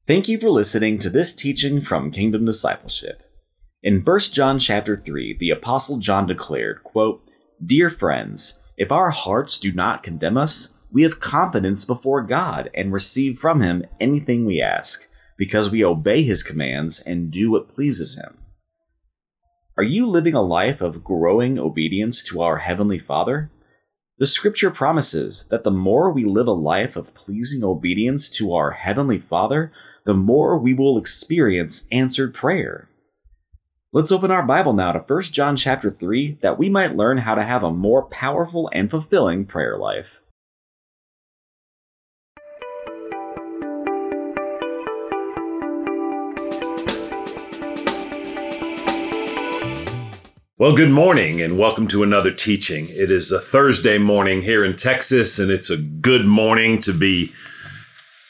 Thank you for listening to this teaching from Kingdom Discipleship. In 1 John chapter 3, the apostle John declared, quote, "Dear friends, if our hearts do not condemn us, we have confidence before God and receive from him anything we ask, because we obey his commands and do what pleases him." Are you living a life of growing obedience to our heavenly Father? The scripture promises that the more we live a life of pleasing obedience to our heavenly Father, the more we will experience answered prayer. Let's open our Bible now to 1 John chapter 3 that we might learn how to have a more powerful and fulfilling prayer life. Well, good morning and welcome to another teaching. It is a Thursday morning here in Texas and it's a good morning to be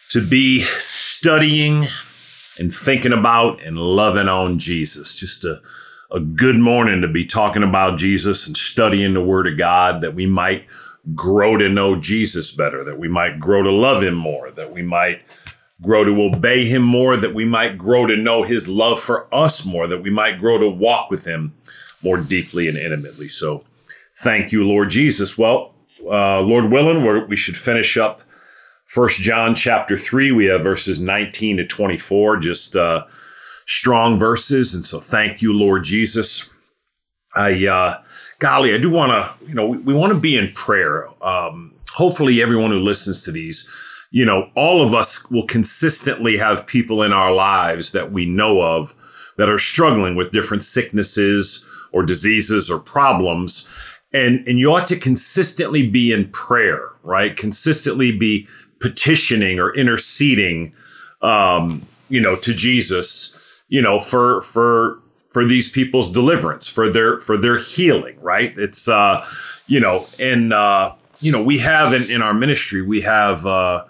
to be studying and thinking about and loving on Jesus. Just a, a good morning to be talking about Jesus and studying the Word of God that we might grow to know Jesus better, that we might grow to love Him more, that we might grow to obey Him more, that we might grow to know His love for us more, that we might grow to walk with Him more deeply and intimately. So thank you, Lord Jesus. Well, uh, Lord willing, we should finish up First John chapter 3, we have verses 19 to 24, just uh, strong verses. And so thank you, Lord Jesus. I, uh, golly, I do want to, you know, we, we want to be in prayer. Um, hopefully, everyone who listens to these, you know, all of us will consistently have people in our lives that we know of that are struggling with different sicknesses or diseases or problems. And, and you ought to consistently be in prayer, right? Consistently be petitioning or interceding, um, you know, to Jesus, you know, for for for these people's deliverance, for their for their healing, right? It's uh, you know, and uh, you know, we have in, in our ministry, we have uh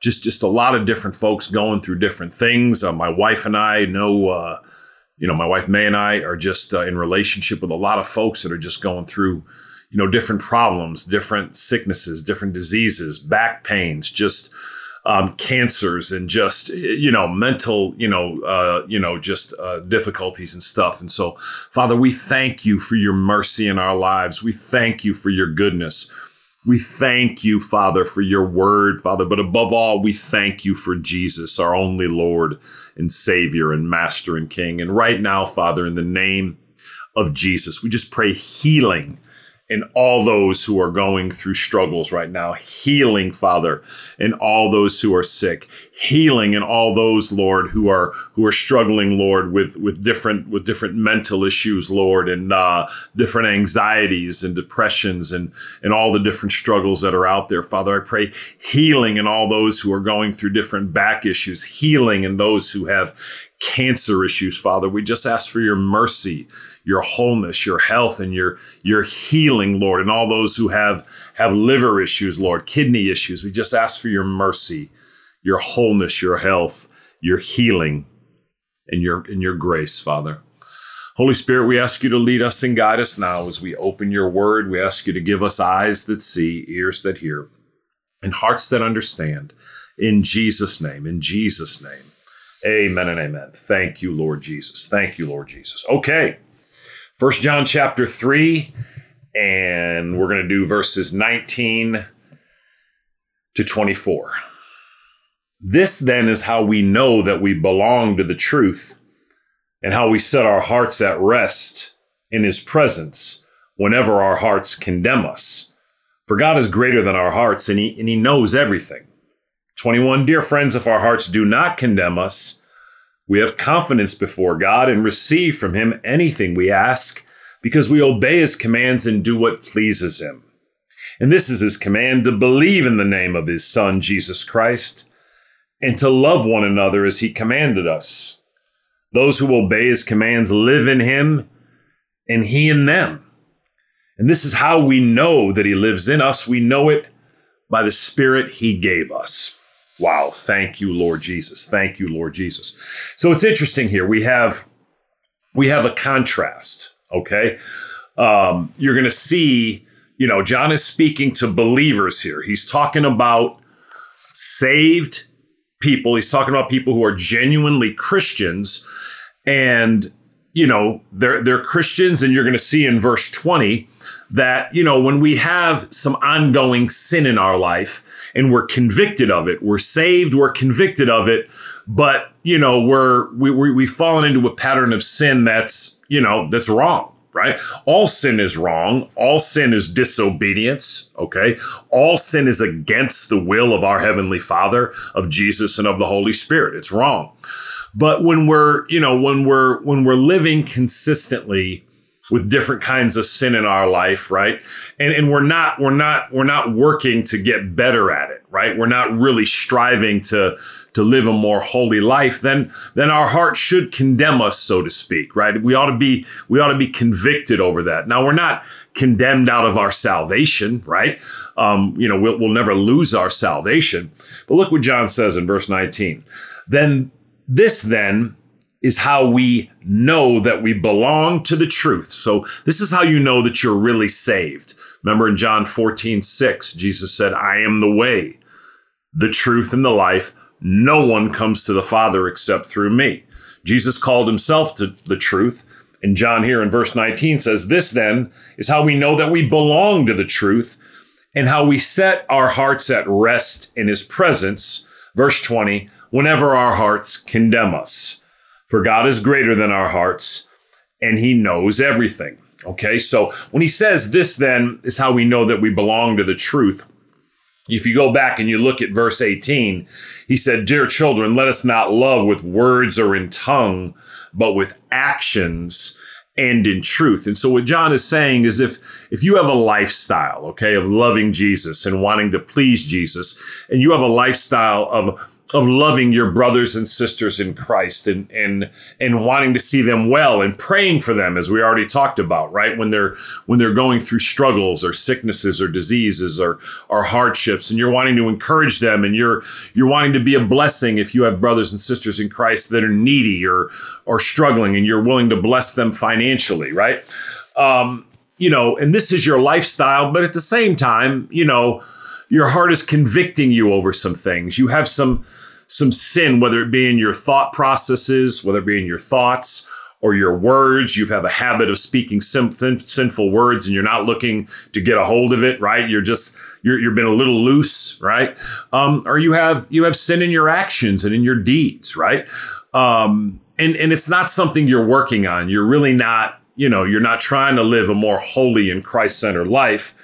just just a lot of different folks going through different things. Uh, my wife and I know uh, you know, my wife May and I are just uh, in relationship with a lot of folks that are just going through you know, different problems, different sicknesses, different diseases, back pains, just um, cancers, and just you know, mental, you know, uh, you know, just uh, difficulties and stuff. And so, Father, we thank you for your mercy in our lives. We thank you for your goodness. We thank you, Father, for your word, Father, but above all, we thank you for Jesus, our only Lord and Savior and Master and King. And right now, Father, in the name of Jesus, we just pray healing in all those who are going through struggles right now, healing, Father, in all those who are sick, healing in all those, Lord, who are who are struggling, Lord, with with different with different mental issues, Lord, and uh, different anxieties and depressions and and all the different struggles that are out there, Father. I pray healing in all those who are going through different back issues, healing in those who have cancer issues, Father. We just ask for your mercy, your wholeness, your health, and your your healing, Lord, and all those who have have liver issues, Lord, kidney issues. We just ask for your mercy, your wholeness, your health, your healing, and your and your grace, Father. Holy Spirit, we ask you to lead us and guide us now as we open your word. We ask you to give us eyes that see, ears that hear, and hearts that understand. In Jesus' name, in Jesus' name. Amen and amen. Thank you, Lord Jesus. Thank you, Lord Jesus. Okay. First John chapter 3, and we're going to do verses 19 to 24. This then is how we know that we belong to the truth and how we set our hearts at rest in his presence whenever our hearts condemn us. For God is greater than our hearts and he, and he knows everything. 21 Dear friends, if our hearts do not condemn us, we have confidence before God and receive from Him anything we ask because we obey His commands and do what pleases Him. And this is His command to believe in the name of His Son, Jesus Christ, and to love one another as He commanded us. Those who obey His commands live in Him and He in them. And this is how we know that He lives in us. We know it by the Spirit He gave us. Wow. Thank you, Lord Jesus. Thank you, Lord Jesus. So it's interesting here. We have we have a contrast. Okay. Um, you're going to see, you know, John is speaking to believers here. He's talking about saved people. He's talking about people who are genuinely Christians and you know, they're they're Christians and you're going to see in verse 20 that, you know, when we have some ongoing sin in our life and we're convicted of it, we're saved, we're convicted of it, but, you know, we're we, we we've fallen into a pattern of sin that's, you know, that's wrong right? All sin is wrong. All sin is disobedience, okay? All sin is against the will of our Heavenly Father, of Jesus, and of the Holy Spirit. It's wrong. But when we're, you know, when we're when we're living consistently with different kinds of sin in our life, right? And and we're not we're not we're not working to get better at it, right? We're not really striving to to live a more holy life, then then our heart should condemn us, so to speak, right? We ought to be we ought to be convicted over that. Now we're not condemned out of our salvation, right? Um, you know, we'll, we'll never lose our salvation. But look what John says in verse 19. Then this then is how we know that we belong to the truth. So this is how you know that you're really saved. Remember in John 14, 6, Jesus said, I am the way, the truth, and the life. No one comes to the Father except through me. Jesus called himself to the truth. And John here in verse 19 says, This then is how we know that we belong to the truth and how we set our hearts at rest in his presence. Verse 20, whenever our hearts condemn us. For God is greater than our hearts, and he knows everything. Okay, so when he says this, then is how we know that we belong to the truth. If you go back and you look at verse 18, he said, Dear children, let us not love with words or in tongue, but with actions and in truth. And so what John is saying is if if you have a lifestyle, okay, of loving Jesus and wanting to please Jesus, and you have a lifestyle of of loving your brothers and sisters in Christ and and and wanting to see them well and praying for them as we already talked about right? When they're when they're going through struggles or sicknesses or diseases or or hardships and you're wanting to encourage them and you're you're wanting to be a blessing if you have brothers and sisters in Christ that are needy or or struggling and you're willing to bless them financially right? Um you know and this is your lifestyle but at the same time you know your heart is convicting you over some things. You have some some sin, whether it be in your thought processes, whether it be in your thoughts or your words. You have a habit of speaking sin, sinful words, and you're not looking to get a hold of it. Right? You're just you're you've been a little loose, right? Um, or you have you have sin in your actions and in your deeds, right? Um, and and it's not something you're working on. You're really not. You know, you're not trying to live a more holy and Christ centered life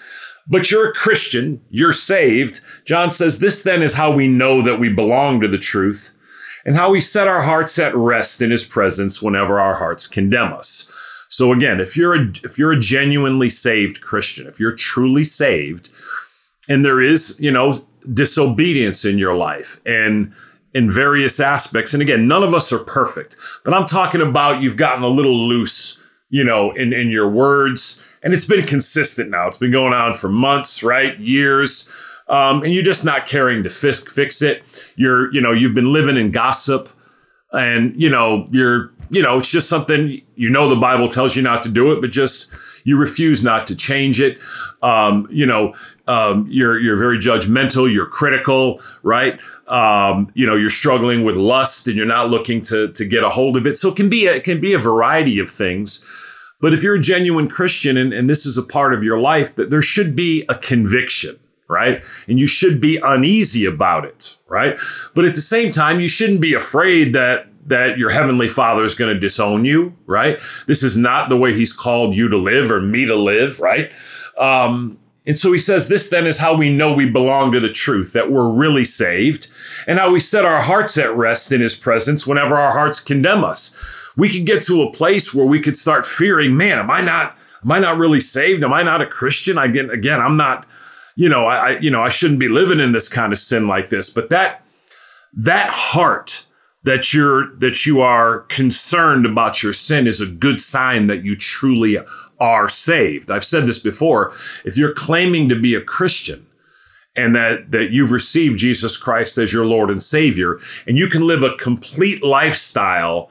but you're a Christian, you're saved. John says, This then is how we know that we belong to the truth and how we set our hearts at rest in his presence whenever our hearts condemn us. So again, if you're a, if you're a genuinely saved Christian, if you're truly saved, and there is, you know, disobedience in your life and in various aspects, and again, none of us are perfect, but I'm talking about you've gotten a little loose, you know, in, in your words and it's been consistent now. It's been going on for months, right? Years. Um, and you're just not caring to fix, fix it. You're, you know, you've been living in gossip and, you know, you're, you know, it's just something, you know, the Bible tells you not to do it, but just you refuse not to change it. Um, you know, um, you're, you're very judgmental. You're critical, right? Um, you know, you're struggling with lust and you're not looking to, to get a hold of it. So it can be, a, it can be a variety of things. But if you're a genuine Christian and, and this is a part of your life, that there should be a conviction, right? And you should be uneasy about it, right? But at the same time, you shouldn't be afraid that that your heavenly father is going to disown you, right? This is not the way he's called you to live or me to live, right? Um, and so he says, This then is how we know we belong to the truth, that we're really saved, and how we set our hearts at rest in his presence whenever our hearts condemn us we could get to a place where we could start fearing, man, am I not, am I not really saved? Am I not a Christian? I get, again, I'm not, you know, I, I, you know, I shouldn't be living in this kind of sin like this. But that, that heart that you're, that you are concerned about your sin is a good sign that you truly are saved. I've said this before. If you're claiming to be a Christian, and that that you've received Jesus Christ as your Lord and Savior and you can live a complete lifestyle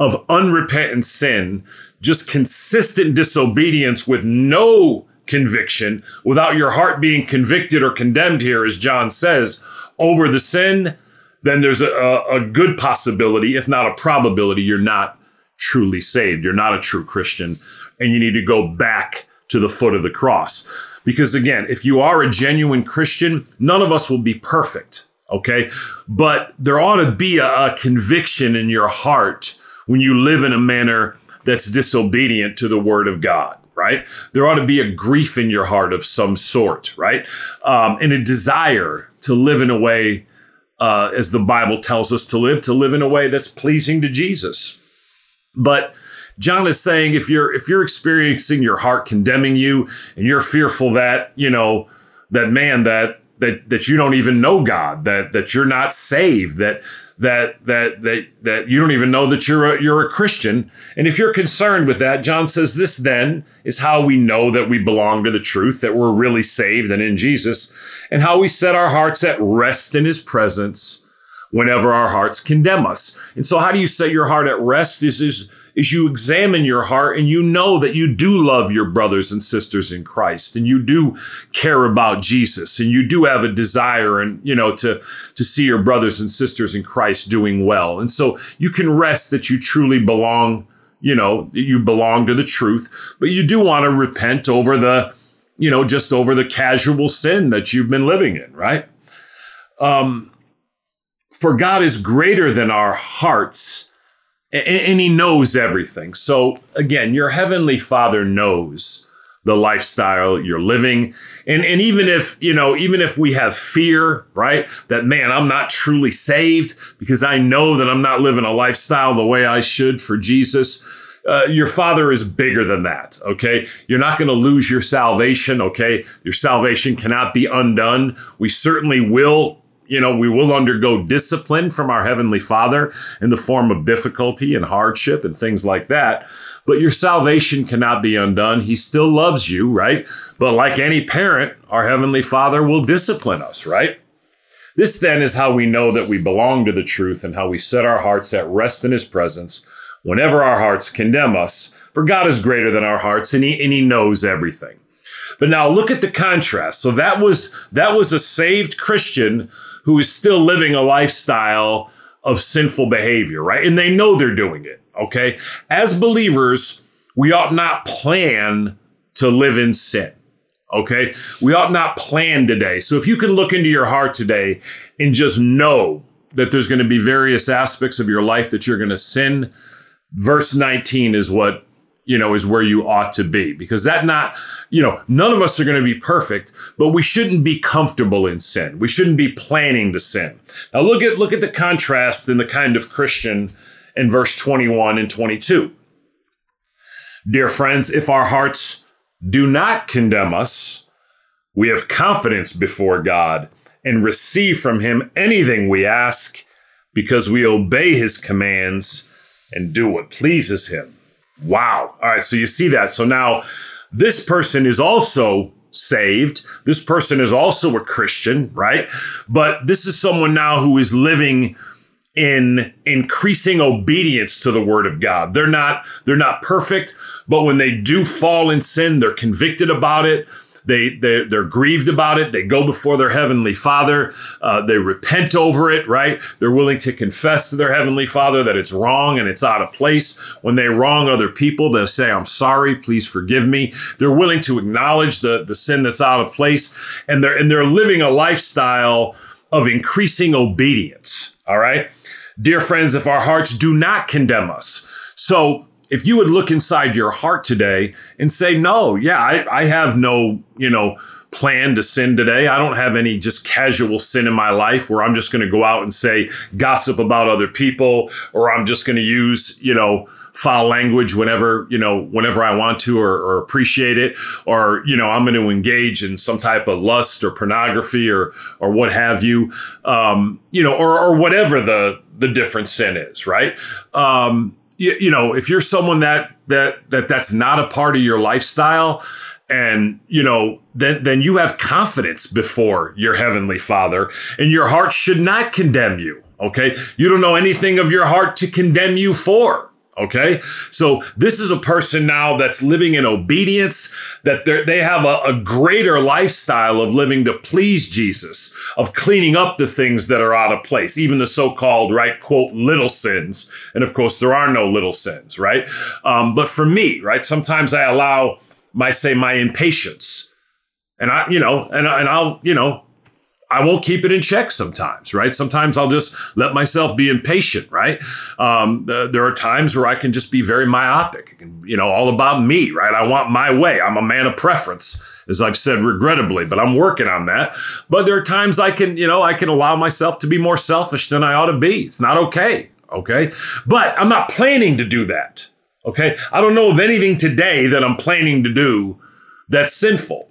of unrepentant sin, just consistent disobedience with no conviction, without your heart being convicted or condemned here, as John says, over the sin, then there's a, a good possibility, if not a probability, you're not truly saved. You're not a true Christian, and you need to go back to the foot of the cross. Because again, if you are a genuine Christian, none of us will be perfect, okay? But there ought to be a, a conviction in your heart when you live in a manner that's disobedient to the word of God right? There ought to be a grief in your heart of some sort, right? Um, and a desire to live in a way, uh, as the Bible tells us to live, to live in a way that's pleasing to Jesus. But John is saying if you're if you're experiencing your heart condemning you and you're fearful that you know that man that that that you don't even know God that that you're not saved that that that that that you don't even know that you're a, you're a Christian. And if you're concerned with that John says this then is how we know that we belong to the truth that we're really saved and in Jesus and how we set our hearts at rest in his presence whenever our hearts condemn us. And so how do you set your heart at rest? Is is is you examine your heart and you know that you do love your brothers and sisters in Christ and you do care about Jesus and you do have a desire and you know to to see your brothers and sisters in Christ doing well. And so you can rest that you truly belong, you know, you belong to the truth, but you do want to repent over the you know, just over the casual sin that you've been living in, right? Um for God is greater than our hearts and, and he knows everything. So again, your heavenly father knows the lifestyle you're living. And, and even if, you know, even if we have fear, right, that man, I'm not truly saved because I know that I'm not living a lifestyle the way I should for Jesus. Uh, your father is bigger than that. Okay. You're not going to lose your salvation. Okay. Your salvation cannot be undone. We certainly will you know, we will undergo discipline from our Heavenly Father in the form of difficulty and hardship and things like that. But your salvation cannot be undone. He still loves you, right? But like any parent, our Heavenly Father will discipline us, right? This then is how we know that we belong to the truth and how we set our hearts at rest in His presence whenever our hearts condemn us. For God is greater than our hearts and He, and he knows everything. But now look at the contrast. So that was that was a saved Christian who is still living a lifestyle of sinful behavior, right? And they know they're doing it, okay? As believers, we ought not plan to live in sin. Okay. We ought not plan today. So if you can look into your heart today and just know that there's going to be various aspects of your life that you're going to sin, verse 19 is what you know, is where you ought to be. Because that not, you know, none of us are going to be perfect, but we shouldn't be comfortable in sin. We shouldn't be planning to sin. Now look at look at the contrast in the kind of Christian in verse 21 and 22. Dear friends, if our hearts do not condemn us, we have confidence before God and receive from him anything we ask because we obey his commands and do what pleases him. Wow. All right. So you see that. So now this person is also saved. This person is also a Christian, right? But this is someone now who is living in increasing obedience to the word of God. They're not they're not perfect, but when they do fall in sin, they're convicted about it they they they're grieved about it. They go before their heavenly Father. Uh, they repent over it. Right? They're willing to confess to their heavenly Father that it's wrong and it's out of place. When they wrong other people, they'll say, "I'm sorry. Please forgive me." They're willing to acknowledge the the sin that's out of place, and they're and they're living a lifestyle of increasing obedience. All right, dear friends, if our hearts do not condemn us, so if you would look inside your heart today and say, no, yeah, I, I have no, you know, plan to sin today. I don't have any just casual sin in my life where I'm just going to go out and say gossip about other people or I'm just going to use, you know, foul language whenever, you know, whenever I want to or, or appreciate it or, you know, I'm going to engage in some type of lust or pornography or, or what have you, um, you know, or, or whatever the, the different sin is, right? Um, you, you know, if you're someone that that that that's not a part of your lifestyle, and you know then then you have confidence before your heavenly father and your heart should not condemn you okay? You don't know anything of your heart to condemn you for Okay. So this is a person now that's living in obedience, that they have a, a, greater lifestyle of living to please Jesus, of cleaning up the things that are out of place, even the so-called, right, quote, little sins. And of course, there are no little sins, right? Um, but for me, right, sometimes I allow my, say, my impatience. And I, you know, and, and I'll, you know, I won't keep it in check sometimes, right? Sometimes I'll just let myself be impatient, right? Um, there are times where I can just be very myopic, you know, all about me, right? I want my way. I'm a man of preference, as I've said regrettably, but I'm working on that. But there are times I can, you know, I can allow myself to be more selfish than I ought to be. It's not okay, okay? But I'm not planning to do that, okay? I don't know of anything today that I'm planning to do that's sinful.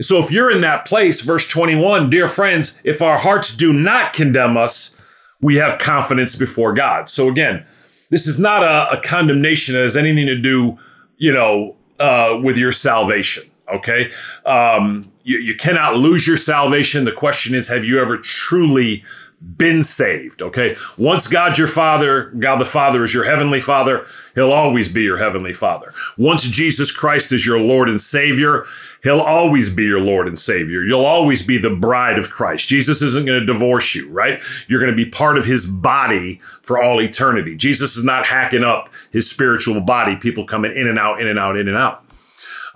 So if you're in that place, verse 21, dear friends, if our hearts do not condemn us, we have confidence before God. So again, this is not a, a condemnation that has anything to do, you know, uh, with your salvation. Okay. Um, you, you cannot lose your salvation. The question is, have you ever truly been saved. Okay. Once God your Father, God the Father is your heavenly Father, He'll always be your heavenly Father. Once Jesus Christ is your Lord and Savior, He'll always be your Lord and Savior. You'll always be the bride of Christ. Jesus isn't going to divorce you, right? You're going to be part of his body for all eternity. Jesus is not hacking up his spiritual body, people coming in and out, in and out, in and out.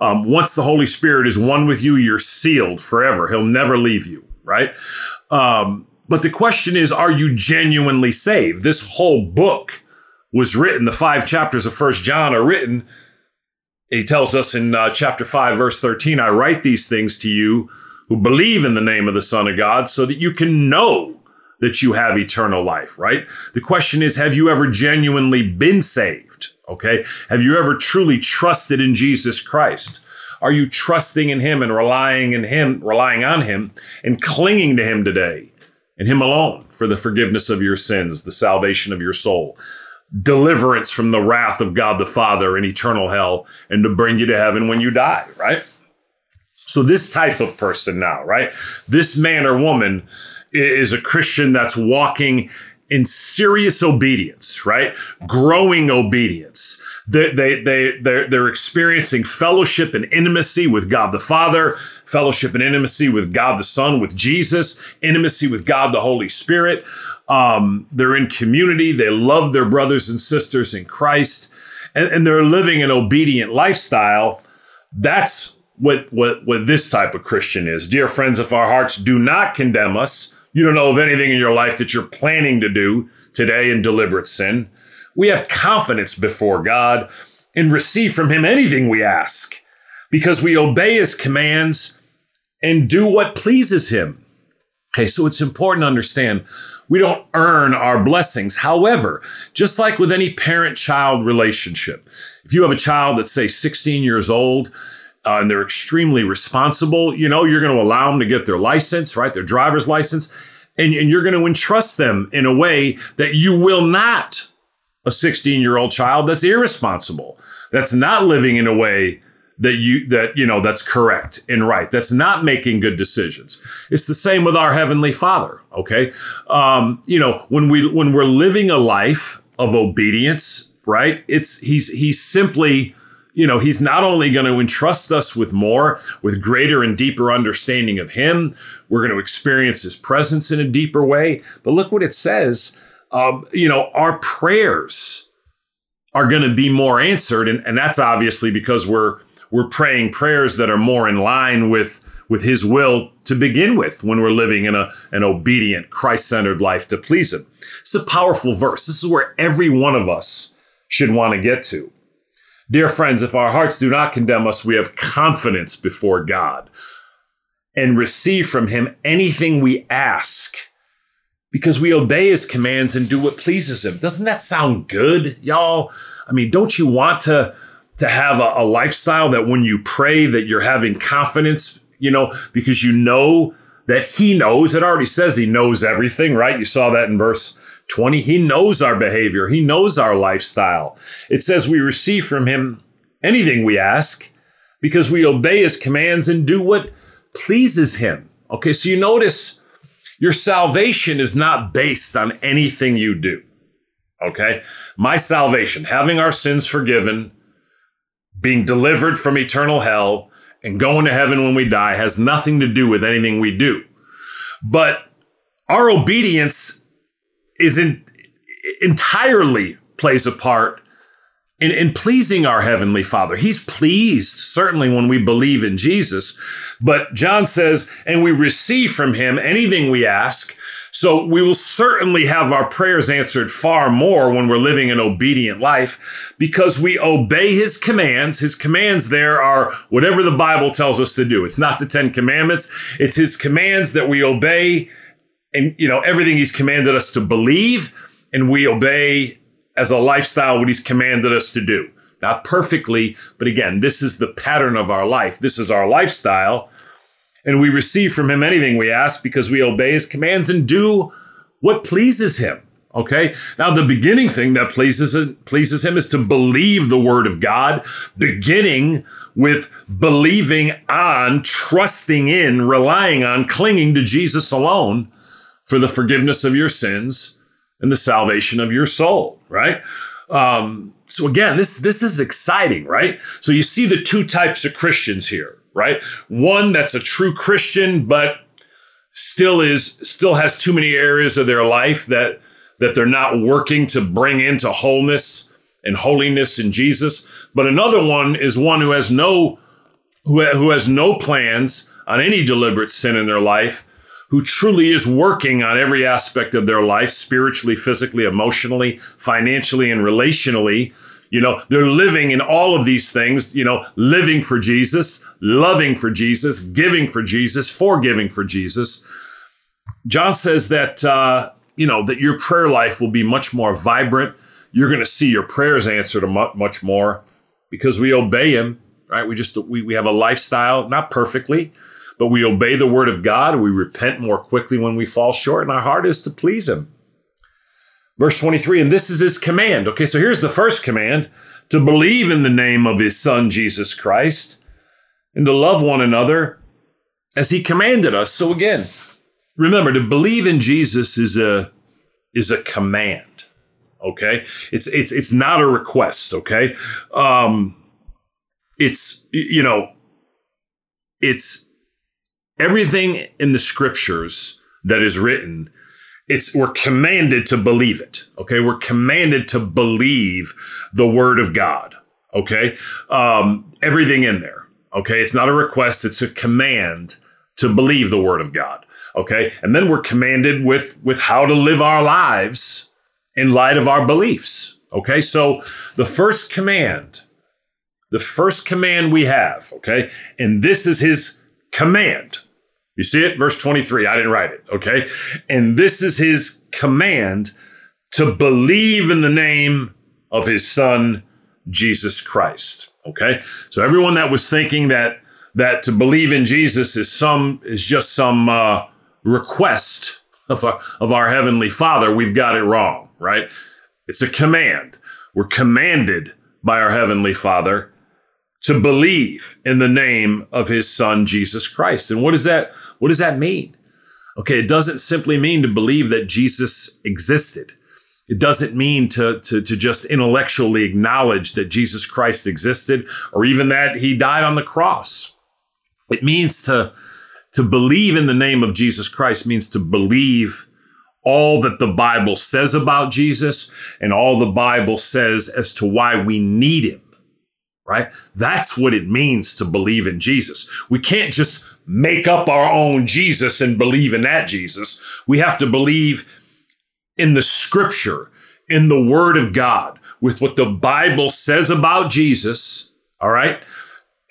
Um, once the Holy Spirit is one with you, you're sealed forever. He'll never leave you, right? Um, but the question is, are you genuinely saved? This whole book was written, the five chapters of First John are written he tells us in uh, chapter 5, verse 13, I write these things to you who believe in the name of the Son of God so that you can know that you have eternal life, right? The question is, have you ever genuinely been saved? Okay. Have you ever truly trusted in Jesus Christ? Are you trusting in him and relying in him, relying on him and clinging to him today and him alone for the forgiveness of your sins, the salvation of your soul? deliverance from the wrath of God the Father and eternal hell and to bring you to heaven when you die, right? So, this type of person now, right? This man or woman is a Christian that's walking in serious obedience, right? Growing obedience. They, they, they, they're, they're experiencing fellowship and intimacy with God the Father, fellowship and intimacy with God the Son, with Jesus, intimacy with God the Holy Spirit. Um, they're in community. They love their brothers and sisters in Christ, and, and they're living an obedient lifestyle. That's what, what, what this type of Christian is. Dear friends, if our hearts do not condemn us, you don't know of anything in your life that you're planning to do today in deliberate sin. We have confidence before God and receive from Him anything we ask because we obey His commands and do what pleases Him. Okay, so it's important to understand we don't earn our blessings. However, just like with any parent child relationship, if you have a child that's, say, 16 years old, uh, and they're extremely responsible, you know, you're going to allow them to get their license, right? Their driver's license. And, and you're going to entrust them in a way that you will not a 16 year old child that's irresponsible, that's not living in a way that you that you know that's correct and right that's not making good decisions. It's the same with our heavenly father okay? Um you know when we when we're living a life of obedience right it's he's he's simply you know he's not only going to entrust us with more with greater and deeper understanding of him we're going to experience his presence in a deeper way but look what it says um, you know our prayers are going to be more answered and, and that's obviously because we're we're praying prayers that are more in line with with his will to begin with when we're living in a, an obedient christ-centered life to please him. It's a powerful verse. This is where every one of us should want to get to. Dear friends if our hearts do not condemn us we have confidence before god and receive from him anything we ask because we obey his commands and do what pleases him doesn't that sound good y'all i mean don't you want to to have a, a lifestyle that when you pray that you're having confidence, you know, because you know that he knows. It already says he knows everything, right? You saw that in verse 20. He knows our behavior, he knows our lifestyle. It says we receive from him anything we ask because we obey his commands and do what pleases him. Okay, so you notice your salvation is not based on anything you do. Okay. My salvation, having our sins forgiven, being delivered from eternal hell, and going to heaven when we die has nothing to do with anything we do. But our obedience isn't entirely plays a part in, in pleasing our Heavenly Father. He's pleased, certainly, when we believe in Jesus. But John says, and we receive from Him anything we ask. So we will certainly have our prayers answered far more when we're living an obedient life because we obey his commands. His commands there are whatever the Bible tells us to do. It's not the 10 commandments. It's his commands that we obey and you know everything he's commanded us to believe and we obey as a lifestyle what he's commanded us to do. Not perfectly, but again, this is the pattern of our life. This is our lifestyle. And we receive from him anything we ask because we obey his commands and do what pleases him. Okay. Now, the beginning thing that pleases, pleases him is to believe the word of God, beginning with believing on, trusting in, relying on, clinging to Jesus alone for the forgiveness of your sins and the salvation of your soul, right? Um, so again, this this is exciting, right? So you see the two types of Christians here, right? One that's a true Christian, but still is still has too many areas of their life that that they're not working to bring into wholeness and holiness in Jesus. But another one is one who has no who, who has no plans on any deliberate sin in their life who truly is working on every aspect of their life spiritually, physically, emotionally, financially, and relationally. You know, they're living in all of these things, you know, living for Jesus, loving for Jesus, giving for Jesus, forgiving for Jesus. John says that, uh, you know, that your prayer life will be much more vibrant. You're going to see your prayers answered much more because we obey him, right? We just, we, we have a lifestyle, not perfectly, but we obey the word of God. We repent more quickly when we fall short, and our heart is to please Him. Verse 23, and this is His command. Okay, so here's the first command to believe in the name of His Son, Jesus Christ, and to love one another as He commanded us. So again, remember, to believe in Jesus is a, is a command. Okay, it's it's it's not a request. Okay, um, it's you know, it's everything in the scriptures that is written it's we're commanded to believe it okay? We're commanded to believe the word of god okay? Um, everything in there okay? It's not a request it's a command to believe the word of god okay? And then we're commanded with with how to live our lives in light of our beliefs okay? So the first command the first command we have okay? And this is his command you see it? Verse 23. I didn't write it. Okay. And this is his command to believe in the name of his son, Jesus Christ. Okay. So everyone that was thinking that, that to believe in Jesus is some, is just some, uh, request of our, of our heavenly father, we've got it wrong, right? It's a command. We're commanded by our heavenly father to believe in the name of his son, Jesus Christ. And what does that, what does that mean? Okay, it doesn't simply mean to believe that Jesus existed. It doesn't mean to, to, to just intellectually acknowledge that Jesus Christ existed or even that he died on the cross. It means to, to believe in the name of Jesus Christ means to believe all that the Bible says about Jesus and all the Bible says as to why we need him right? That's what it means to believe in Jesus. We can't just make up our own Jesus and believe in that Jesus. We have to believe in the scripture, in the word of God, with what the Bible says about Jesus, all right?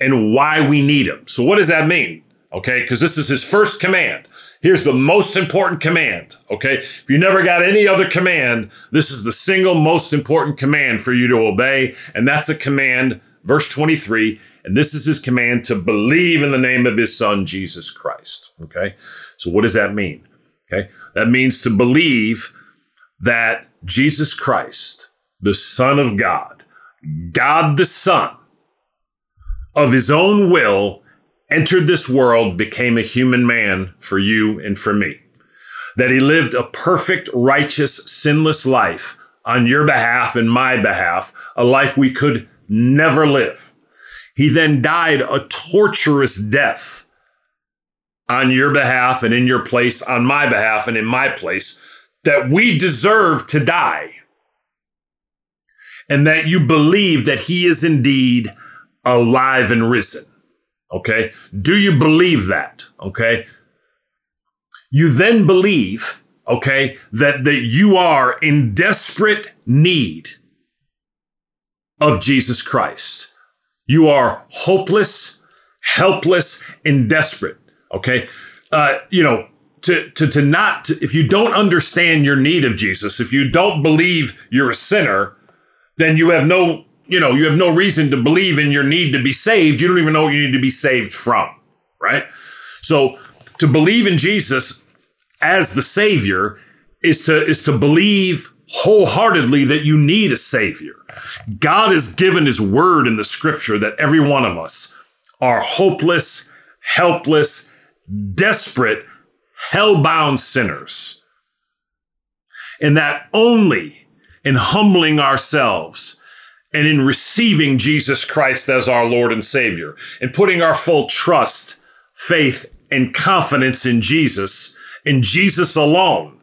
And why we need him. So, what does that mean? Okay, because this is his first command. Here's the most important command. Okay, if you never got any other command, this is the single most important command for you to obey. And that's a command verse 23, and this is his command to believe in the name of his son, Jesus Christ. Okay. So what does that mean? Okay. That means to believe that Jesus Christ, the Son of God, God the Son, of his own will, entered this world, became a human man for you and for me. That he lived a perfect, righteous, sinless life on your behalf and my behalf, a life we could never live. He then died a torturous death on your behalf and in your place, on my behalf and in my place, that we deserve to die. And that you believe that he is indeed alive and risen. Okay. Do you believe that? Okay. You then believe, okay, that, that you are in desperate need of Jesus Christ. You are hopeless, helpless, and desperate. Okay. Uh, you know, to, to, to not, to, if you don't understand your need of Jesus, if you don't believe you're a sinner, then you have no, you know, you have no reason to believe in your need to be saved. You don't even know what you need to be saved from, right? So to believe in Jesus as the Savior is to, is to believe wholeheartedly that you need a Savior. God has given His word in the scripture that every one of us are hopeless, helpless, desperate, hell-bound sinners. And that only in humbling ourselves and in receiving Jesus Christ as our Lord and Savior and putting our full trust, faith, and confidence in Jesus, in Jesus alone,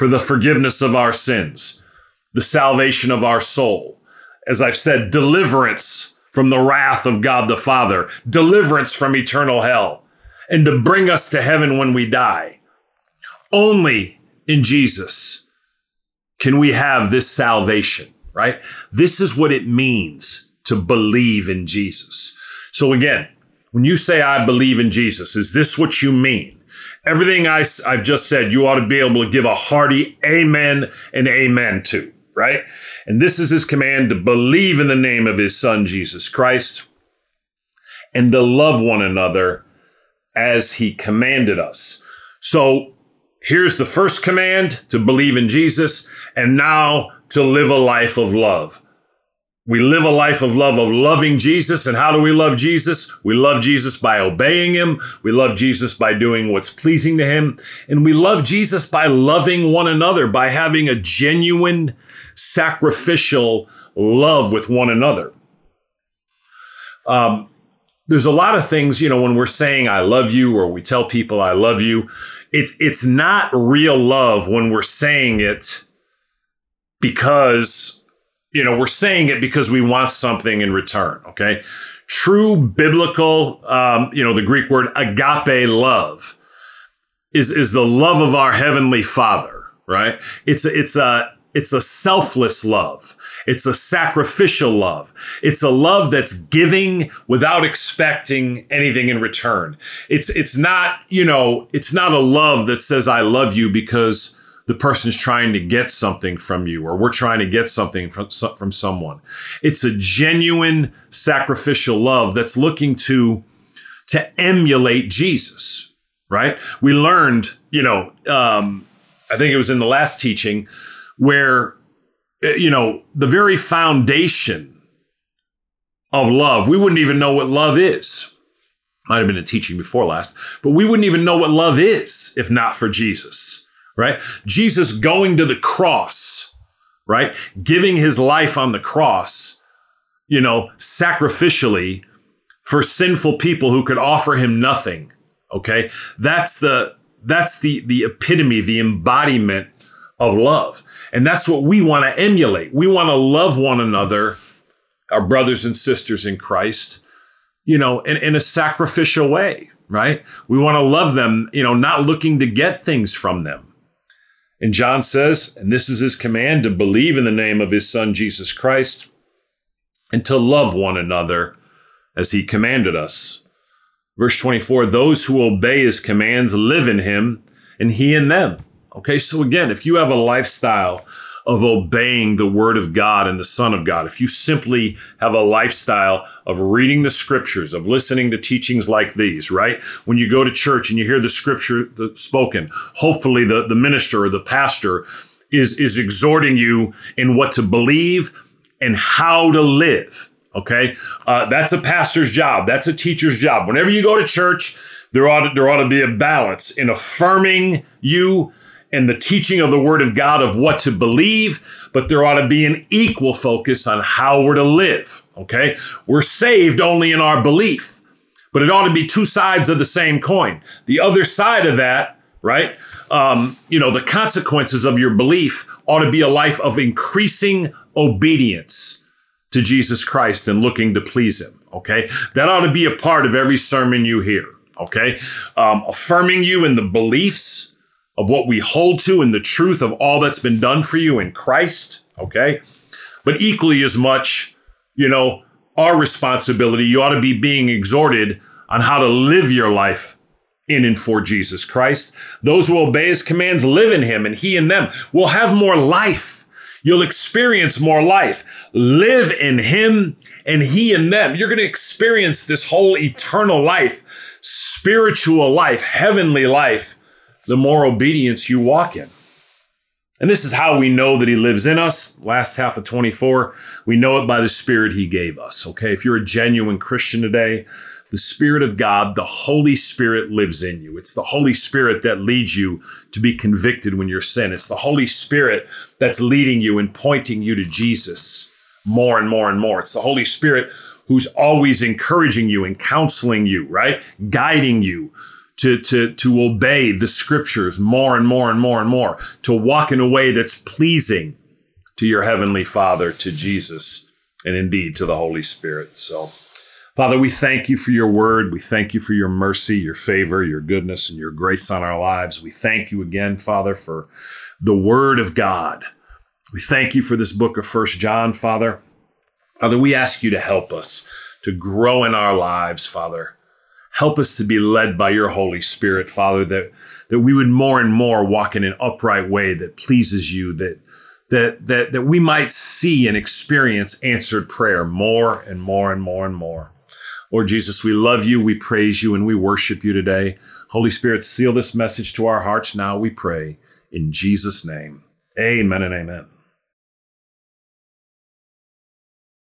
for the forgiveness of our sins, the salvation of our soul. As I've said, deliverance from the wrath of God the Father, deliverance from eternal hell, and to bring us to heaven when we die. Only in Jesus can we have this salvation, right? This is what it means to believe in Jesus. So again, when you say, I believe in Jesus, is this what you mean? Everything I, I've just said, you ought to be able to give a hearty amen and amen to, right? And this is his command to believe in the name of his son, Jesus Christ, and to love one another as he commanded us. So here's the first command to believe in Jesus, and now to live a life of love. We live a life of love, of loving Jesus. And how do we love Jesus? We love Jesus by obeying him. We love Jesus by doing what's pleasing to him. And we love Jesus by loving one another, by having a genuine, sacrificial love with one another. Um, there's a lot of things, you know, when we're saying I love you or we tell people I love you, it's it's not real love when we're saying it because you know, we're saying it because we want something in return. Okay. True biblical, um, you know, the Greek word agape love is, is the love of our heavenly father, right? It's a, it's a, it's a selfless love. It's a sacrificial love. It's a love that's giving without expecting anything in return. It's, it's not, you know, it's not a love that says, I love you because the person's trying to get something from you or we're trying to get something from, from someone. It's a genuine sacrificial love that's looking to, to emulate Jesus, right? We learned, you know, um, I think it was in the last teaching where, eh, you know, the very foundation of love, we wouldn't even know what love is. Might have been a teaching before last, but we wouldn't even know what love is if not for Jesus right? Jesus going to the cross, right? Giving his life on the cross, you know, sacrificially for sinful people who could offer him nothing. Okay. That's the, that's the, the epitome, the embodiment of love. And that's what we want to emulate. We want to love one another, our brothers and sisters in Christ, you know, in, in a sacrificial way, right? We want to love them, you know, not looking to get things from them. And John says, and this is his command to believe in the name of his son Jesus Christ and to love one another as he commanded us. Verse 24, those who obey his commands live in him and he in them. Okay, so again, if you have a lifestyle of obeying the word of God and the Son of God, if you simply have a lifestyle of reading the scriptures, of listening to teachings like these, right? When you go to church and you hear the scripture spoken, hopefully the, the minister or the pastor is, is exhorting you in what to believe and how to live. Okay. Uh, that's a pastor's job. That's a teacher's job. Whenever you go to church, there ought to, there ought to be a balance in affirming you and the teaching of the Word of God of what to believe, but there ought to be an equal focus on how we're to live. Okay? We're saved only in our belief, but it ought to be two sides of the same coin. The other side of that, right? Um, you know, the consequences of your belief ought to be a life of increasing obedience to Jesus Christ and looking to please Him. Okay? That ought to be a part of every sermon you hear. Okay? Um, affirming you in the beliefs of what we hold to and the truth of all that's been done for you in Christ, okay? But equally as much, you know, our responsibility, you ought to be being exhorted on how to live your life in and for Jesus Christ. Those who obey his commands live in him, and he and them will have more life. You'll experience more life. Live in him and he and them. You're going to experience this whole eternal life, spiritual life, heavenly life the more obedience you walk in. And this is how we know that he lives in us. Last half of 24, we know it by the Spirit he gave us. Okay, if you're a genuine Christian today, the Spirit of God, the Holy Spirit lives in you. It's the Holy Spirit that leads you to be convicted when you're sin. It's the Holy Spirit that's leading you and pointing you to Jesus more and more and more. It's the Holy Spirit who's always encouraging you and counseling you, right? Guiding you to, to, to obey the scriptures more and more and more and more, to walk in a way that's pleasing to your heavenly Father, to Jesus, and indeed to the Holy Spirit. So, Father, we thank you for your word. We thank you for your mercy, your favor, your goodness, and your grace on our lives. We thank you again, Father, for the word of God. We thank you for this book of First John, Father. Father, we ask you to help us to grow in our lives, Father Help us to be led by your Holy Spirit, Father, that, that we would more and more walk in an upright way that pleases you, that, that, that, that we might see and experience answered prayer more and more and more and more. Lord Jesus, we love you, we praise you, and we worship you today. Holy Spirit, seal this message to our hearts now, we pray. In Jesus' name, amen and amen.